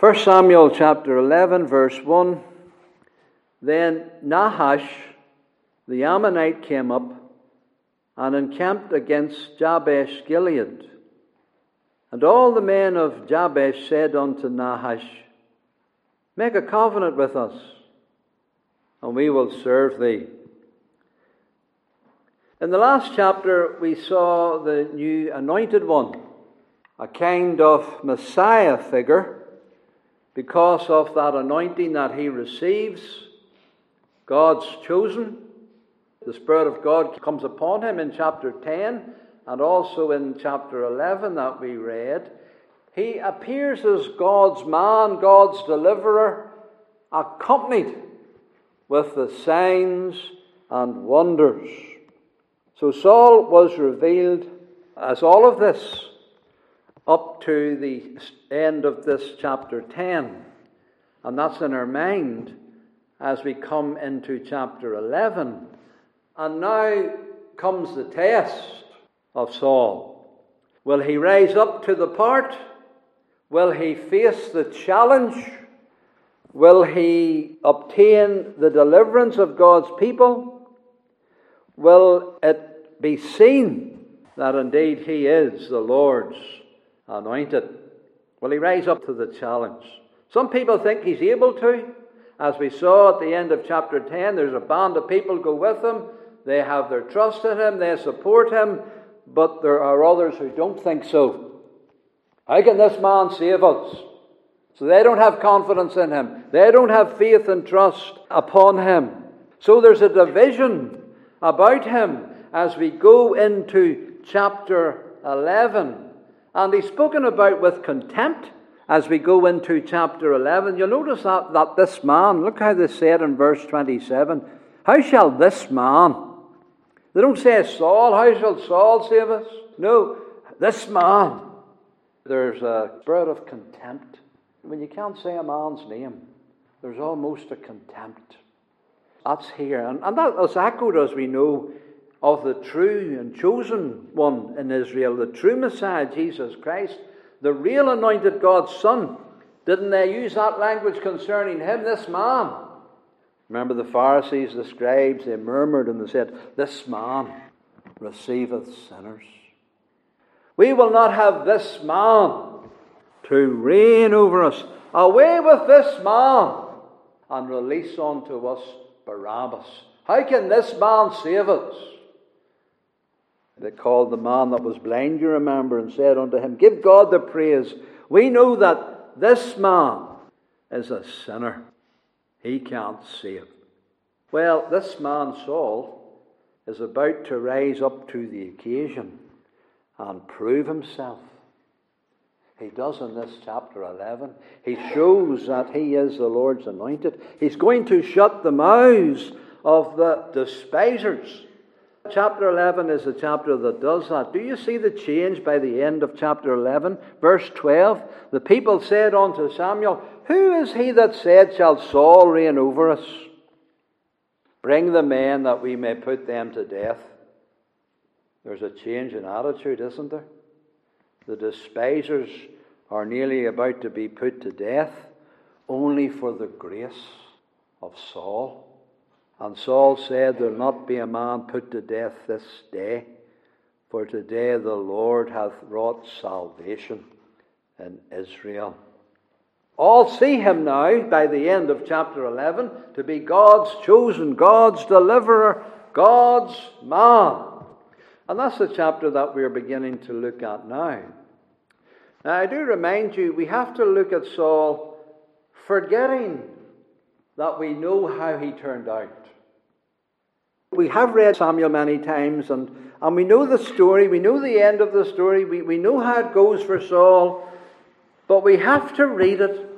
1 Samuel chapter 11, verse 1. Then Nahash, the Ammonite, came up and encamped against Jabesh Gilead. And all the men of Jabesh said unto Nahash, Make a covenant with us, and we will serve thee. In the last chapter, we saw the new anointed one, a kind of Messiah figure because of that anointing that he receives, God's chosen. The Spirit of God comes upon him in chapter 10 and also in chapter 11 that we read. He appears as God's man, God's deliverer, accompanied with the signs and wonders. So Saul was revealed as all of this up to the end of this chapter 10. And that's in our mind as we come into chapter 11. And now comes the test of Saul. Will he rise up to the part? Will he face the challenge? Will he obtain the deliverance of God's people? Will it be seen that indeed he is the Lord's anointed. Will he rise up to the challenge? Some people think he's able to. As we saw at the end of chapter 10, there's a band of people go with him. They have their trust in him, they support him, but there are others who don't think so. How can this man save us? So they don't have confidence in him. They don't have faith and trust upon him. So there's a division about him as we go into chapter 11. And he's spoken about with contempt as we go into chapter 11. You'll notice that, that this man, look how they said in verse 27 How shall this man, they don't say Saul, how shall Saul save us? No, this man. There's a spirit of contempt. When you can't say a man's name, there's almost a contempt. That's here. And, and that is echoed, as we know, of the true and chosen one in Israel, the true Messiah, Jesus Christ, the real anointed God's Son. Didn't they use that language concerning him, this man? Remember the Pharisees, the scribes, they murmured and they said, This man receiveth sinners. We will not have this man to reign over us. Away with this man and release unto us Barabbas. How can this man save us? They called the man that was blind, you remember, and said unto him, Give God the praise. We know that this man is a sinner. He can't save. Well, this man, Saul, is about to rise up to the occasion and prove himself. He does in this chapter 11. He shows that he is the Lord's anointed. He's going to shut the mouths of the despisers. Chapter 11 is the chapter that does that. Do you see the change by the end of chapter 11? Verse 12 The people said unto Samuel, Who is he that said, Shall Saul reign over us? Bring the men that we may put them to death. There's a change in attitude, isn't there? The despisers are nearly about to be put to death only for the grace of Saul. And Saul said, There'll not be a man put to death this day, for today the Lord hath wrought salvation in Israel. All see him now, by the end of chapter 11, to be God's chosen, God's deliverer, God's man. And that's the chapter that we're beginning to look at now. Now, I do remind you, we have to look at Saul forgetting that we know how he turned out. We have read Samuel many times and, and we know the story, we know the end of the story, we, we know how it goes for Saul, but we have to read it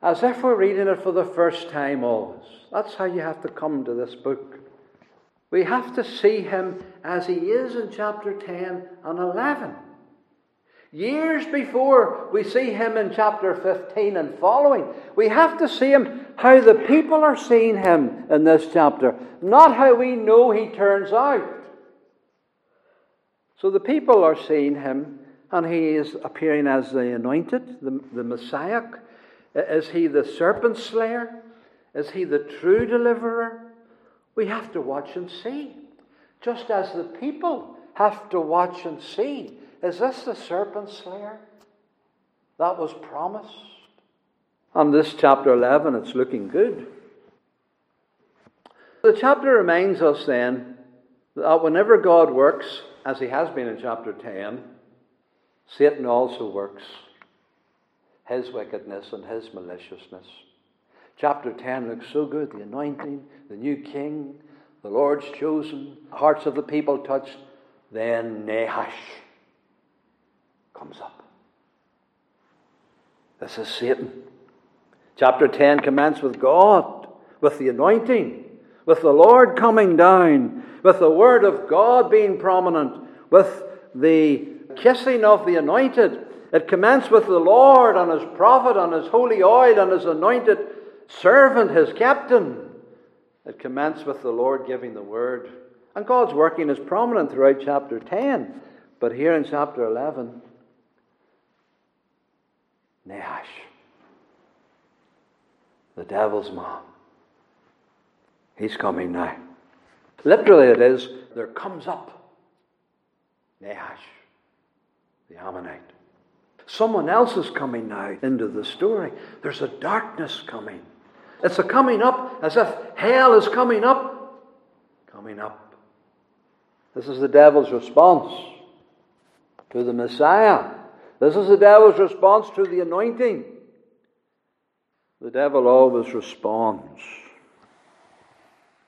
as if we're reading it for the first time always. That's how you have to come to this book. We have to see him as he is in chapter 10 and 11. Years before we see him in chapter 15 and following, we have to see him how the people are seeing him in this chapter, not how we know he turns out. So the people are seeing him, and he is appearing as the anointed, the, the Messiah. Is he the serpent slayer? Is he the true deliverer? We have to watch and see. Just as the people have to watch and see. Is this the serpent slayer that was promised? On this chapter 11, it's looking good. The chapter reminds us then that whenever God works, as he has been in chapter 10, Satan also works his wickedness and his maliciousness. Chapter 10 looks so good the anointing, the new king, the Lord's chosen, hearts of the people touched. Then Nahash comes up. This is Satan. Chapter 10 commences with God, with the anointing, with the Lord coming down, with the Word of God being prominent, with the kissing of the anointed. It commenced with the Lord and His prophet and His holy oil and His anointed servant, His captain. It commenced with the Lord giving the Word. And God's working is prominent throughout chapter 10. But here in chapter 11, Nahash, the devil's man, he's coming now. Literally, it is, there comes up Nahash, the Ammonite. Someone else is coming now into the story. There's a darkness coming. It's a coming up as if hell is coming up. Coming up. This is the devil's response to the Messiah. This is the devil's response to the anointing. The devil always responds,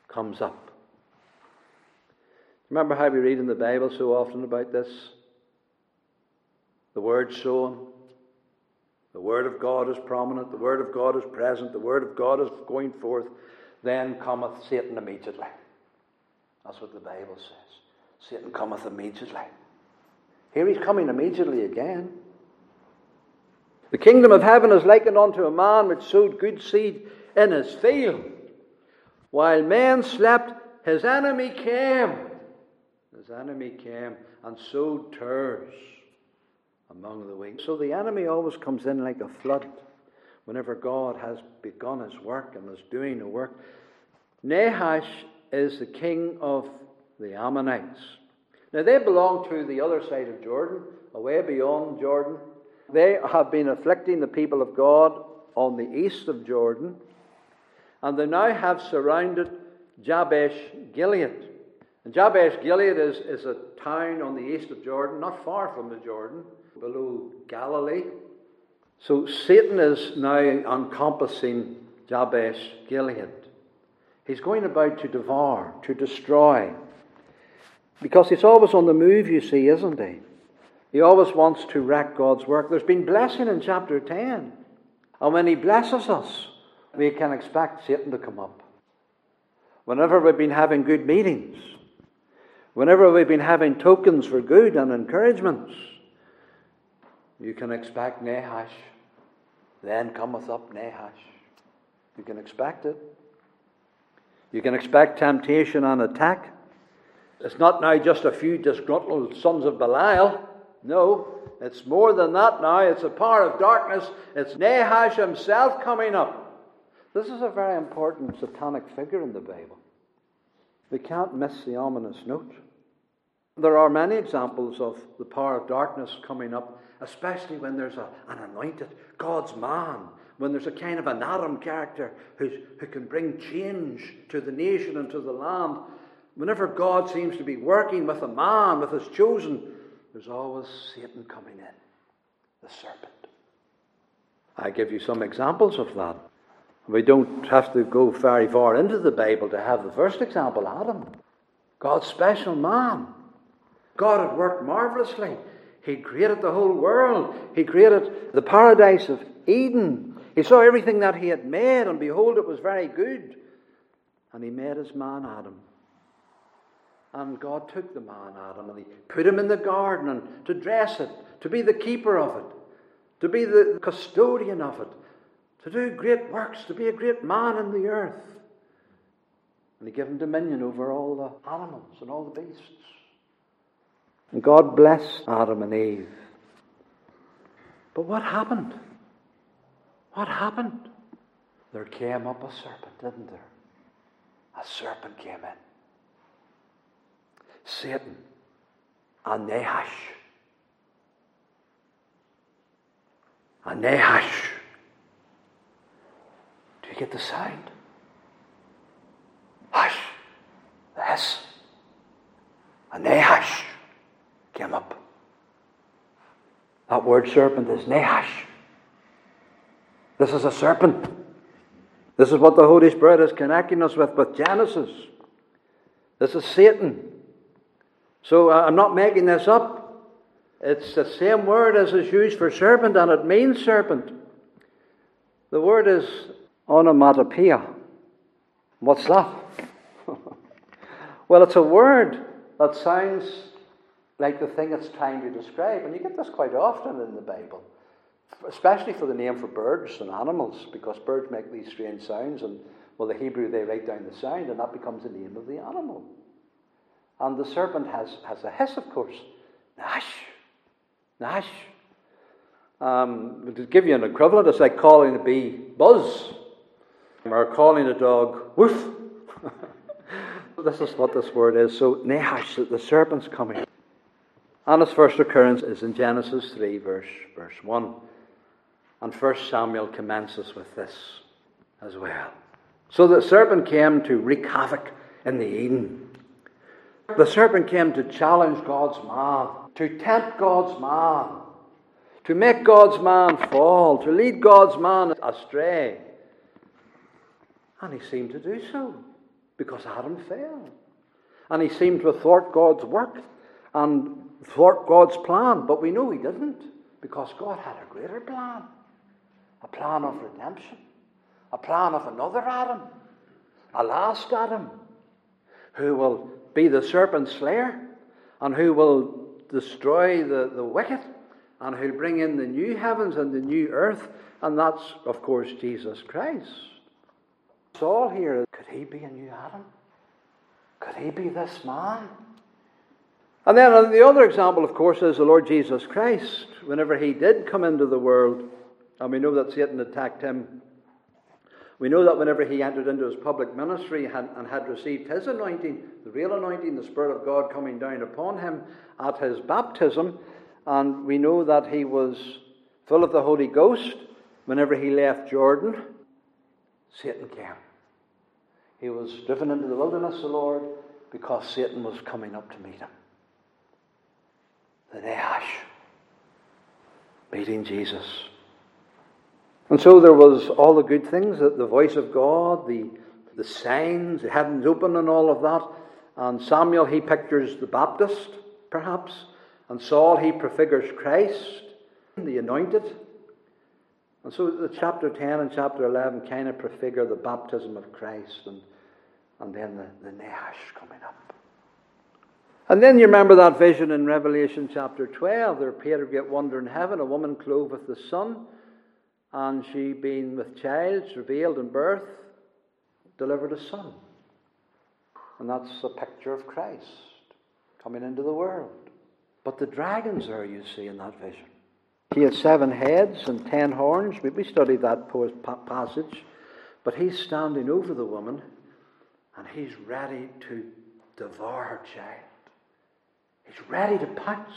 comes up. Remember how we read in the Bible so often about this? The word sown. The Word of God is prominent, the Word of God is present, the Word of God is going forth. Then cometh Satan immediately. That's what the Bible says. Satan cometh immediately. Here he's coming immediately again. The kingdom of heaven is likened unto a man which sowed good seed in his field. While men slept, his enemy came. His enemy came and sowed tares among the wheat. So the enemy always comes in like a flood whenever God has begun his work and is doing the work. Nahash is the king of the Ammonites. Now they belong to the other side of Jordan, away beyond Jordan. They have been afflicting the people of God on the east of Jordan, and they now have surrounded Jabesh Gilead. And Jabesh Gilead is, is a town on the east of Jordan, not far from the Jordan below Galilee. So Satan is now encompassing Jabesh Gilead. He's going about to devour, to destroy. Because he's always on the move, you see, isn't he? He always wants to wreck God's work. There's been blessing in chapter 10. And when he blesses us, we can expect Satan to come up. Whenever we've been having good meetings, whenever we've been having tokens for good and encouragements, you can expect Nahash. Then cometh up Nahash. You can expect it. You can expect temptation and attack. It's not now just a few disgruntled sons of Belial. No, it's more than that now. It's a power of darkness. It's Nahash himself coming up. This is a very important satanic figure in the Bible. We can't miss the ominous note. There are many examples of the power of darkness coming up especially when there's a, an anointed God's man, when there's a kind of an Adam character who can bring change to the nation and to the land. Whenever God seems to be working with a man, with his chosen, there's always Satan coming in, the serpent. I give you some examples of that. We don't have to go very far into the Bible to have the first example Adam, God's special man. God had worked marvelously he created the whole world. He created the paradise of Eden. He saw everything that he had made, and behold, it was very good. And he made his man Adam. And God took the man Adam and he put him in the garden and to dress it, to be the keeper of it, to be the custodian of it, to do great works, to be a great man in the earth. And he gave him dominion over all the animals and all the beasts. And God blessed Adam and Eve. But what happened? What happened? There came up a serpent, didn't there? A serpent came in. Satan and Nahash. And Nahash. Do you get the sound? Hush. This. And Nahash came up. That word serpent is Nahash. This is a serpent. This is what the Holy Spirit is connecting us with with Genesis. This is Satan. So uh, I'm not making this up. It's the same word as is used for serpent, and it means serpent. The word is onomatopoeia. What's that? well, it's a word that sounds like the thing it's trying to describe. And you get this quite often in the Bible, especially for the name for birds and animals, because birds make these strange sounds. And, well, the Hebrew, they write down the sound, and that becomes the name of the animal. And the serpent has, has a hiss, of course. Nash. Nash. Um, to give you an equivalent, it's like calling a bee buzz or calling a dog woof. this is what this word is. So, Nahash, the serpent's coming. And its first occurrence is in Genesis 3, verse, verse 1. And First Samuel commences with this as well. So the serpent came to wreak havoc in the Eden. The serpent came to challenge God's man, to tempt God's man, to make God's man fall, to lead God's man astray. And he seemed to do so because Adam failed. And he seemed to thwart God's work and thwart God's plan. But we know he didn't because God had a greater plan a plan of redemption, a plan of another Adam, a last Adam, who will be the serpent slayer and who will destroy the, the wicked and who'll bring in the new heavens and the new earth. And that's, of course, Jesus Christ. Saul here, could he be a new Adam? Could he be this man? And then the other example, of course, is the Lord Jesus Christ. Whenever he did come into the world, and we know that Satan attacked him, we know that whenever he entered into his public ministry and had received his anointing, the real anointing, the Spirit of God coming down upon him at his baptism, and we know that he was full of the Holy Ghost whenever he left Jordan, Satan came. He was driven into the wilderness, the Lord, because Satan was coming up to meet him the Nahash, meeting Jesus. And so there was all the good things, the voice of God, the, the signs, the heavens open and all of that. And Samuel, he pictures the Baptist, perhaps. And Saul, he prefigures Christ, the anointed. And so the chapter 10 and chapter 11 kind of prefigure the baptism of Christ and, and then the, the Nahash coming up. And then you remember that vision in Revelation chapter 12. There appeared a great wonder in heaven, a woman clothed with the sun, and she, being with child, travailed in birth, delivered a son. And that's a picture of Christ coming into the world. But the dragons are, you see, in that vision. He has seven heads and ten horns. We studied that passage. But he's standing over the woman, and he's ready to devour her child. He's ready to pounce.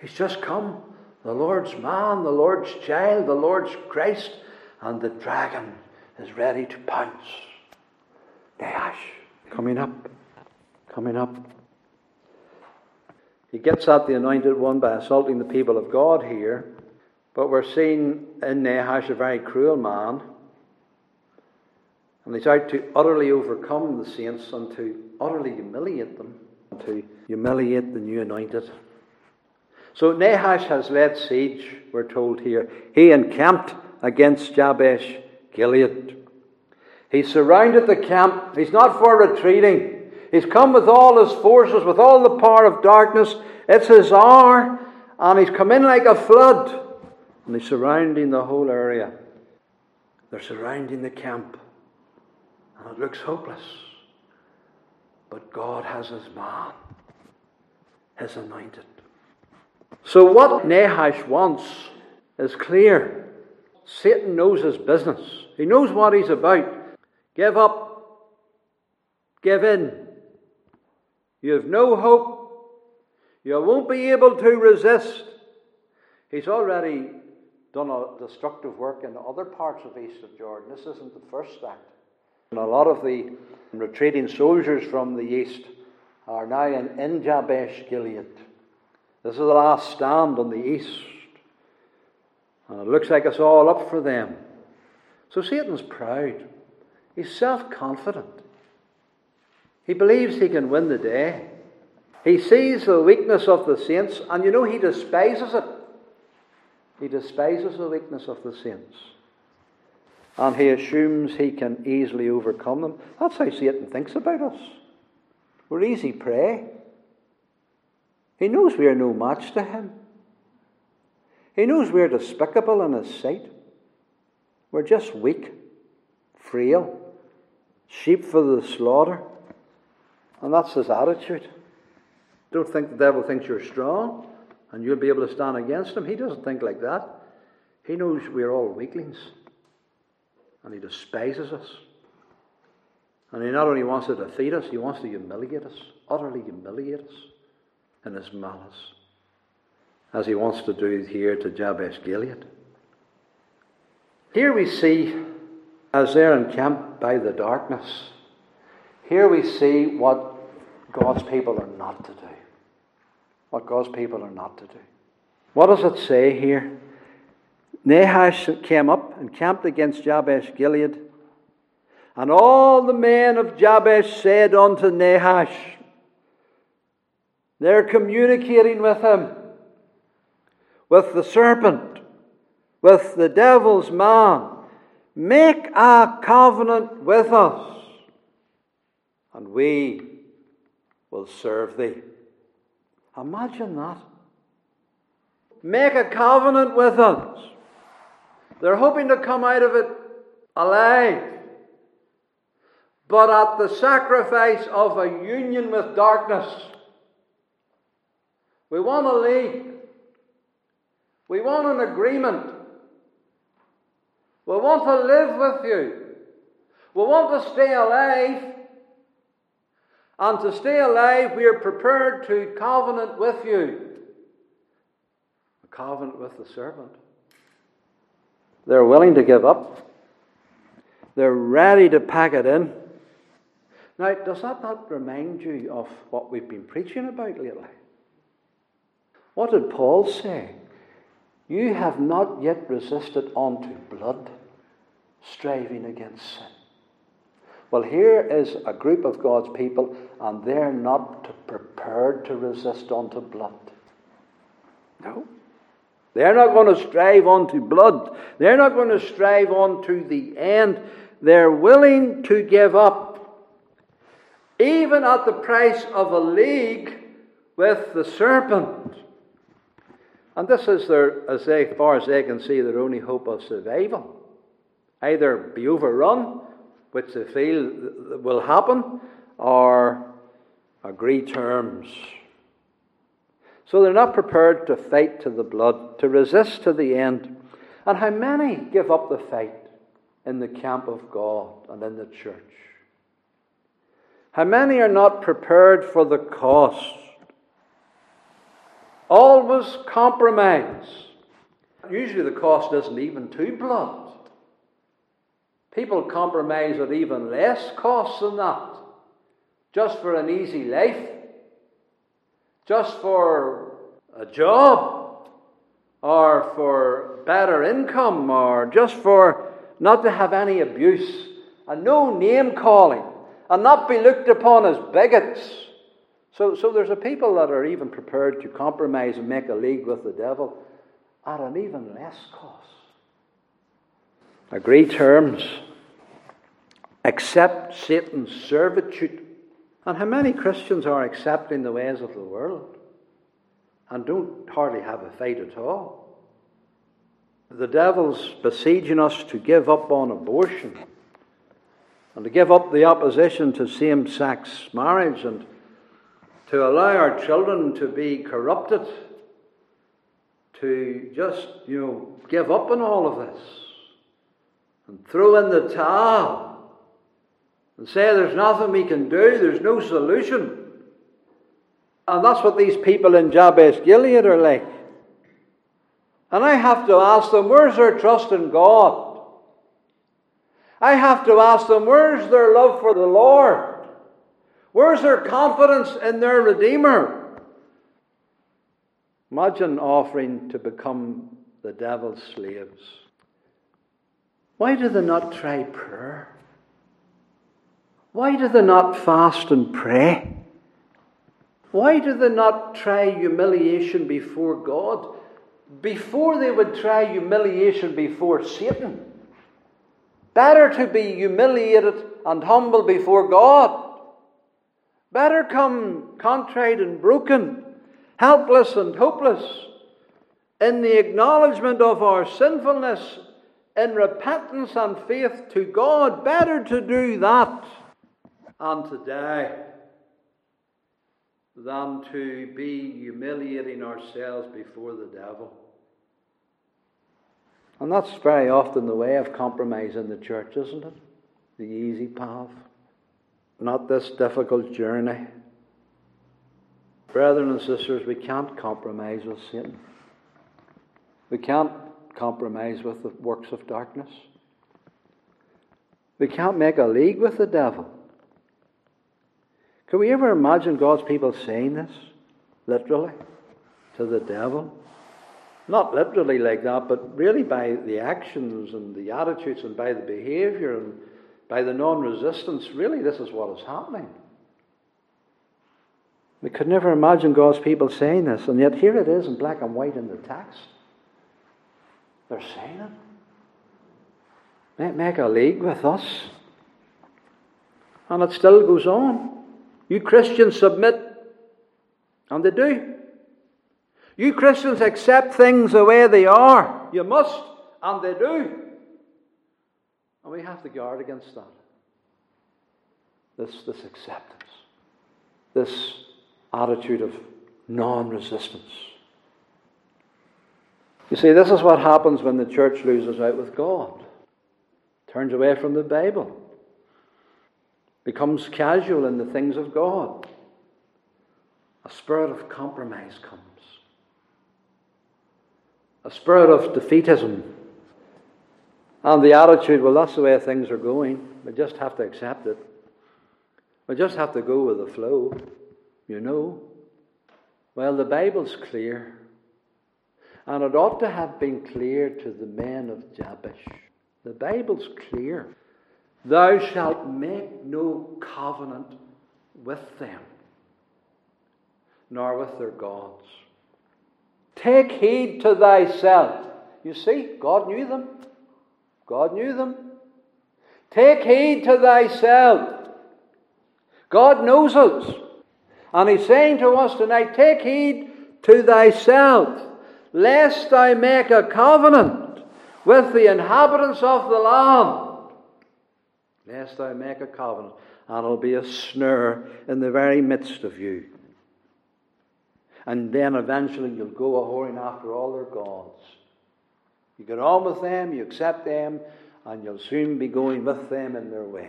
He's just come. The Lord's man, the Lord's child, the Lord's Christ, and the dragon is ready to pounce. Dash, coming up, coming up. He gets at the anointed one by assaulting the people of God here, but we're seeing in Nahash a very cruel man. And he's out to utterly overcome the saints and to utterly humiliate them to humiliate the new anointed. So Nahash has led siege, we're told here. He encamped against Jabesh Gilead. He surrounded the camp. He's not for retreating. He's come with all his forces, with all the power of darkness. It's his hour. And he's come in like a flood. And he's surrounding the whole area. They're surrounding the camp. And it looks hopeless. But God has his man, his anointed. So, what Nahash wants is clear. Satan knows his business. He knows what he's about. Give up. Give in. You have no hope. You won't be able to resist. He's already done a destructive work in other parts of east of Jordan. This isn't the first act. And a lot of the retreating soldiers from the east are now in, in Jabesh Gilead. This is the last stand on the east. And it looks like it's all up for them. So Satan's proud. He's self confident. He believes he can win the day. He sees the weakness of the saints, and you know he despises it. He despises the weakness of the saints. And he assumes he can easily overcome them. That's how Satan thinks about us. We're easy prey. He knows we are no match to him. He knows we're despicable in his sight. We're just weak, frail, sheep for the slaughter. And that's his attitude. Don't think the devil thinks you're strong and you'll be able to stand against him. He doesn't think like that. He knows we're all weaklings. And he despises us. And he not only wants to defeat us, he wants to humiliate us, utterly humiliate us in his malice, as he wants to do here to Jabesh Gilead. Here we see, as they're encamped by the darkness, here we see what God's people are not to do what God's people are not to do. What does it say here? Nahash came up and camped against Jabesh Gilead. And all the men of Jabesh said unto Nahash, they're communicating with him, with the serpent, with the devil's man. Make a covenant with us, and we will serve thee. Imagine that. Make a covenant with us. They're hoping to come out of it alive, but at the sacrifice of a union with darkness. We want a league. We want an agreement. We want to live with you. We want to stay alive and to stay alive, we are prepared to covenant with you. A covenant with the servant. They're willing to give up. They're ready to pack it in. Now, does that not remind you of what we've been preaching about lately? What did Paul say? You have not yet resisted unto blood, striving against sin. Well, here is a group of God's people, and they're not prepared to resist unto blood. No. They're not going to strive unto blood. They're not going to strive unto the end. They're willing to give up, even at the price of a league with the serpent. And this is their, as far as they can see, their only hope of survival. Either be overrun which they feel will happen or agree terms. So they're not prepared to fight to the blood, to resist to the end. And how many give up the fight in the camp of God and in the church? How many are not prepared for the cost? Always compromise. Usually the cost isn't even to blood. People compromise at even less cost than that, just for an easy life, just for a job, or for better income, or just for not to have any abuse, and no name calling, and not be looked upon as bigots. So, so there's a people that are even prepared to compromise and make a league with the devil at an even less cost. Agree terms accept Satan's servitude. And how many Christians are accepting the ways of the world and don't hardly have a fight at all? The devil's besieging us to give up on abortion and to give up the opposition to same sex marriage and to allow our children to be corrupted, to just, you know, give up on all of this. and throw in the towel and say there's nothing we can do, there's no solution. And that's what these people in Jabesh Gilead are like. And I have to ask them, where's their trust in God? I have to ask them, where's their love for the Lord? Where's their confidence in their Redeemer? Imagine offering to become the devil's slaves. Why do they not try prayer? Why do they not fast and pray? Why do they not try humiliation before God? Before they would try humiliation before Satan. Better to be humiliated and humble before God. Better come contrite and broken, helpless and hopeless, in the acknowledgement of our sinfulness, in repentance and faith to God. Better to do that and to die than to be humiliating ourselves before the devil. And that's very often the way of compromise in the church, isn't it? The easy path. Not this difficult journey. Brethren and sisters, we can't compromise with Satan. We can't compromise with the works of darkness. We can't make a league with the devil. Can we ever imagine God's people saying this, literally, to the devil? Not literally like that, but really by the actions and the attitudes and by the behavior and by the non resistance. Really, this is what is happening. We could never imagine God's people saying this, and yet here it is in black and white in the text. They're saying it. Make a league with us. And it still goes on. You Christians submit, and they do. You Christians accept things the way they are. You must, and they do. And we have to guard against that. This, this acceptance, this attitude of non resistance. You see, this is what happens when the church loses out with God, turns away from the Bible, becomes casual in the things of God. A spirit of compromise comes a spirit of defeatism, and the attitude, well, that's the way things are going. We just have to accept it. We just have to go with the flow, you know. Well, the Bible's clear. And it ought to have been clear to the men of Jabesh. The Bible's clear. Thou shalt make no covenant with them, nor with their gods. Take heed to thyself. You see, God knew them. God knew them. Take heed to thyself. God knows us. And He's saying to us tonight take heed to thyself, lest thou make a covenant with the inhabitants of the land. Lest thou make a covenant, and it'll be a snare in the very midst of you. And then eventually you'll go a whoring after all their gods. You get on with them, you accept them, and you'll soon be going with them in their ways.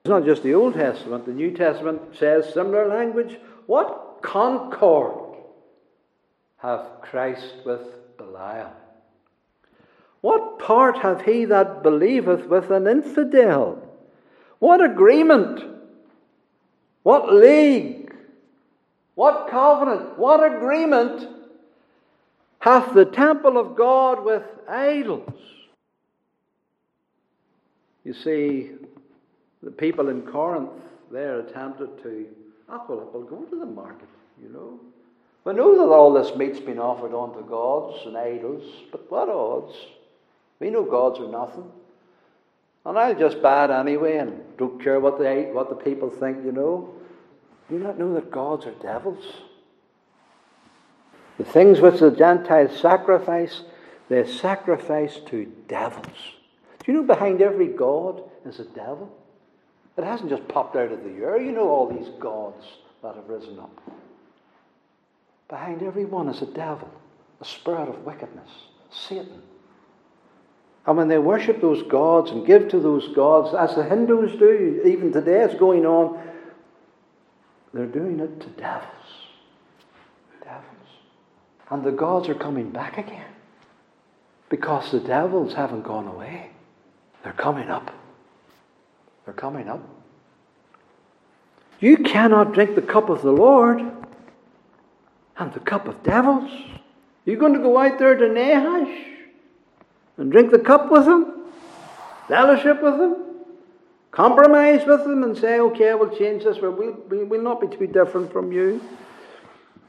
It's not just the Old Testament, the New Testament says similar language. What concord hath Christ with Belial? What part hath he that believeth with an infidel? What agreement? What league? What covenant, what agreement hath the temple of God with idols? You see, the people in Corinth there attempted to, ah, well, we'll go to the market, you know. We know that all this meat's been offered unto gods and idols, but what odds? We know gods are nothing. And I'll just buy it anyway and don't care what the, what the people think, you know. Do you not know that gods are devils? The things which the Gentiles sacrifice, they sacrifice to devils. Do you know behind every god is a devil? It hasn't just popped out of the air. You know all these gods that have risen up. Behind every one is a devil, a spirit of wickedness, Satan. And when they worship those gods and give to those gods, as the Hindus do, even today it's going on, they're doing it to devils. Devils. And the gods are coming back again. Because the devils haven't gone away. They're coming up. They're coming up. You cannot drink the cup of the Lord and the cup of devils. You're going to go out there to Nahash and drink the cup with them, fellowship with them, compromise with them, and say, okay, we'll change this, we'll, we'll not be too different from you.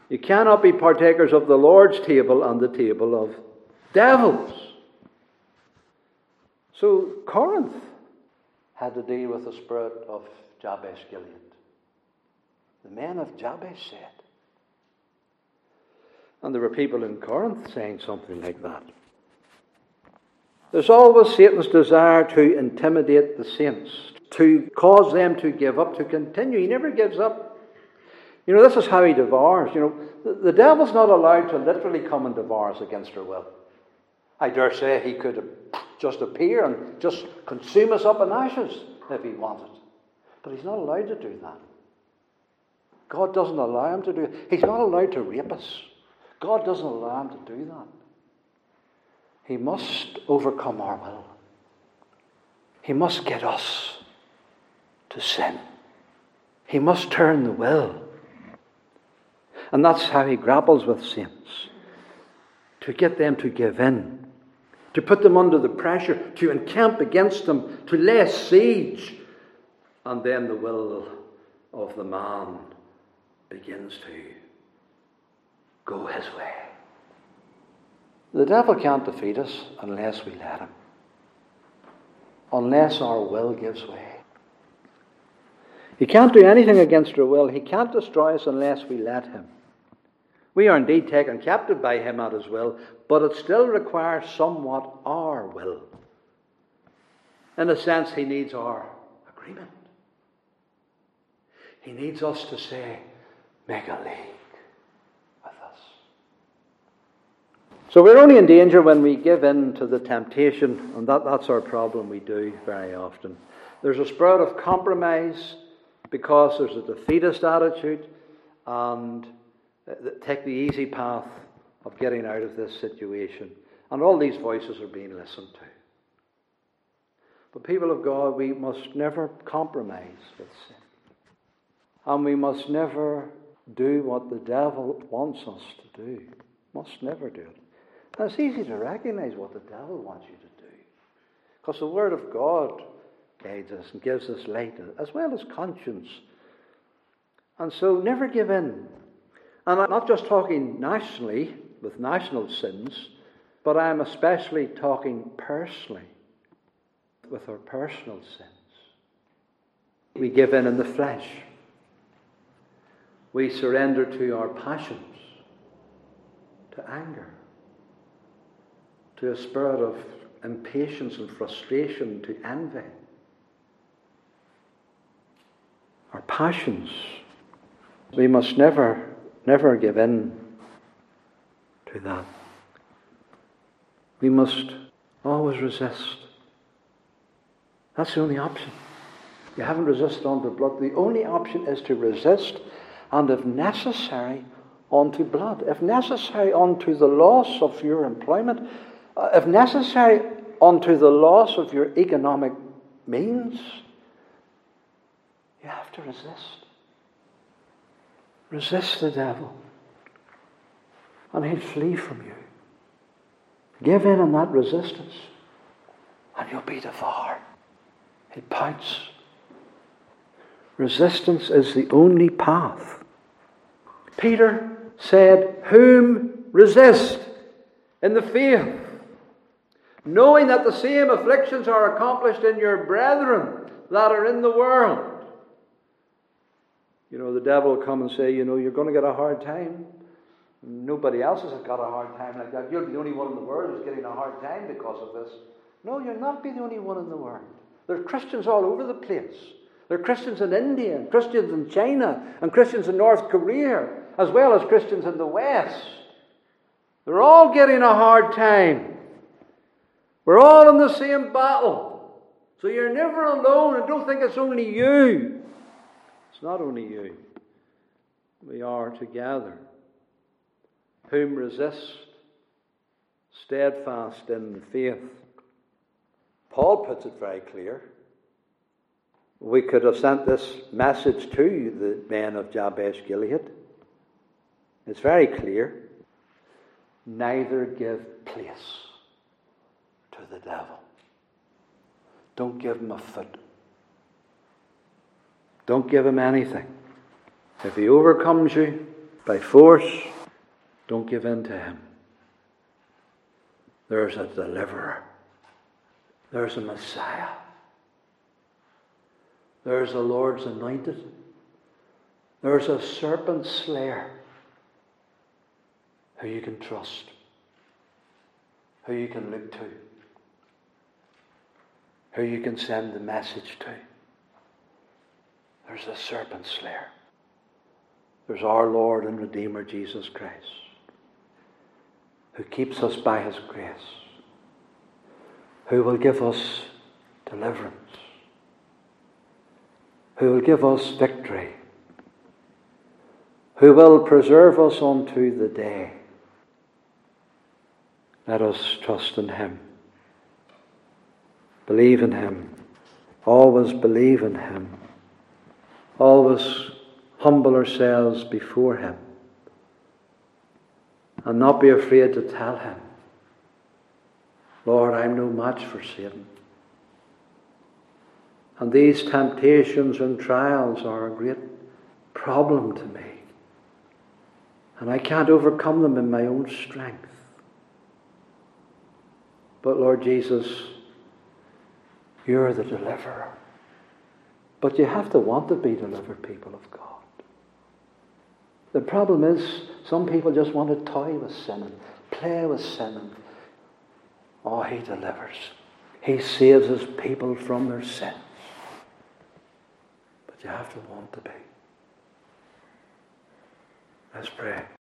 You cannot be partakers of the Lord's table and the table of devils. So Corinth had to deal with the spirit of Jabesh Gilead. The men of Jabesh said. And there were people in Corinth saying something like that. There's always Satan's desire to intimidate the saints, to cause them to give up, to continue. He never gives up. You know, this is how he devours. You know, the, the devil's not allowed to literally come and devour us against our will. I dare say he could just appear and just consume us up in ashes if he wanted. But he's not allowed to do that. God doesn't allow him to do it. He's not allowed to rape us. God doesn't allow him to do that. He must overcome our will. He must get us to sin. He must turn the will. And that's how he grapples with saints to get them to give in, to put them under the pressure, to encamp against them, to lay siege. And then the will of the man begins to go his way. The devil can't defeat us unless we let him, unless our will gives way. He can't do anything against our will. He can't destroy us unless we let him. We are indeed taken captive by him at his will, but it still requires somewhat our will. In a sense, he needs our agreement. He needs us to say, make a league. With us. So we're only in danger when we give in to the temptation, and that, that's our problem. We do very often. There's a spirit of compromise because there's a defeatist attitude, and take the easy path of getting out of this situation. And all these voices are being listened to. But, people of God, we must never compromise with sin. And we must never do what the devil wants us to do. Must never do it. Now, it's easy to recognize what the devil wants you to do. Because the Word of God guides us and gives us light, as well as conscience. And so never give in. And I'm not just talking nationally with national sins, but I'm especially talking personally with our personal sins. We give in in the flesh. We surrender to our passions, to anger to a spirit of impatience and frustration, to envy. Our passions. We must never, never give in to that. We must always resist. That's the only option. You haven't resisted unto blood. The only option is to resist and, if necessary, unto blood. If necessary, unto the loss of your employment uh, if necessary, unto the loss of your economic means, you have to resist. Resist the devil, and he'll flee from you. Give in on that resistance, and you'll be devoured. He'll. Resistance is the only path. Peter said, Whom resist in the faith? knowing that the same afflictions are accomplished in your brethren that are in the world. You know, the devil will come and say, you know, you're going to get a hard time. Nobody else has got a hard time like that. You're the only one in the world who's getting a hard time because of this. No, you're not be the only one in the world. There are Christians all over the place. There are Christians in India, and Christians in China, and Christians in North Korea, as well as Christians in the West. They're all getting a hard time. We're all in the same battle. So you're never alone and don't think it's only you. It's not only you. We are together. Whom resist, steadfast in the faith. Paul puts it very clear. We could have sent this message to the men of Jabesh Gilead. It's very clear. Neither give place to the devil. Don't give him a foot. Don't give him anything. If he overcomes you by force, don't give in to him. There's a deliverer. There's a Messiah. There's the Lord's anointed. There's a serpent slayer who you can trust, who you can look to, who you can send the message to. There's a serpent slayer. There's our Lord and Redeemer Jesus Christ, who keeps us by his grace, who will give us deliverance, who will give us victory, who will preserve us unto the day. Let us trust in him. Believe in him. Always believe in him always humble ourselves before Him and not be afraid to tell Him, Lord, I'm no match for Satan. And these temptations and trials are a great problem to me. And I can't overcome them in my own strength. But Lord Jesus, you're the deliverer. But you have to want to be delivered, people of God. The problem is, some people just want to toy with sin and play with sin. And, Oh, He delivers. He saves His people from their sins. But you have to want to be. Let's pray.